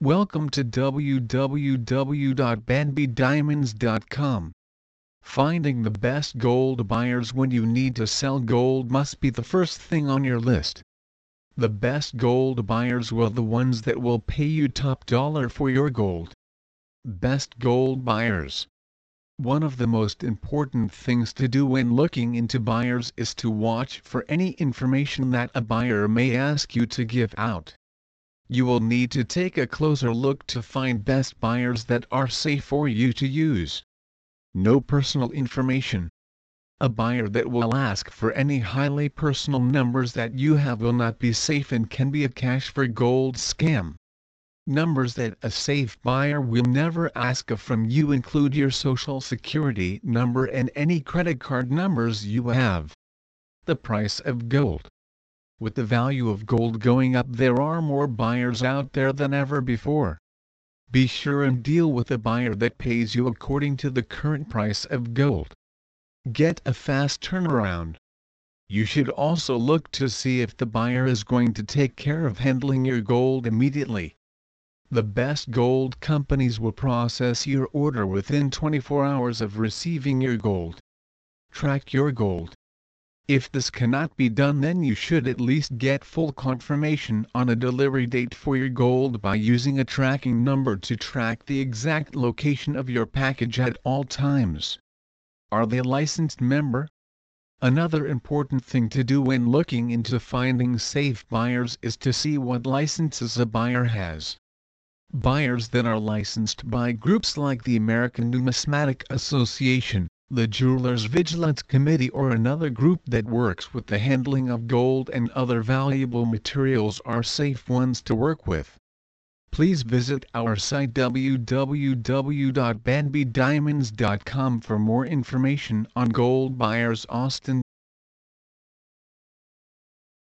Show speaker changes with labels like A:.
A: Welcome to www.bandbdiamonds.com. Finding the best gold buyers when you need to sell gold must be the first thing on your list. The best gold buyers will the ones that will pay you top dollar for your gold. Best gold buyers. One of the most important things to do when looking into buyers is to watch for any information that a buyer may ask you to give out you will need to take a closer look to find best buyers that are safe for you to use. No personal information. A buyer that will ask for any highly personal numbers that you have will not be safe and can be a cash for gold scam. Numbers that a safe buyer will never ask of from you include your social security number and any credit card numbers you have. The price of gold. With the value of gold going up there are more buyers out there than ever before. Be sure and deal with a buyer that pays you according to the current price of gold. Get a fast turnaround. You should also look to see if the buyer is going to take care of handling your gold immediately. The best gold companies will process your order within 24 hours of receiving your gold. Track your gold. If this cannot be done then you should at least get full confirmation on a delivery date for your gold by using a tracking number to track the exact location of your package at all times. Are they a licensed member? Another important thing to do when looking into finding safe buyers is to see what licenses a buyer has. Buyers that are licensed by groups like the American Numismatic Association, the Jewelers Vigilance Committee or another group that works with the handling of gold and other valuable materials are safe ones to work with. Please visit our site www.bandbdiamonds.com for more information on gold buyers Austin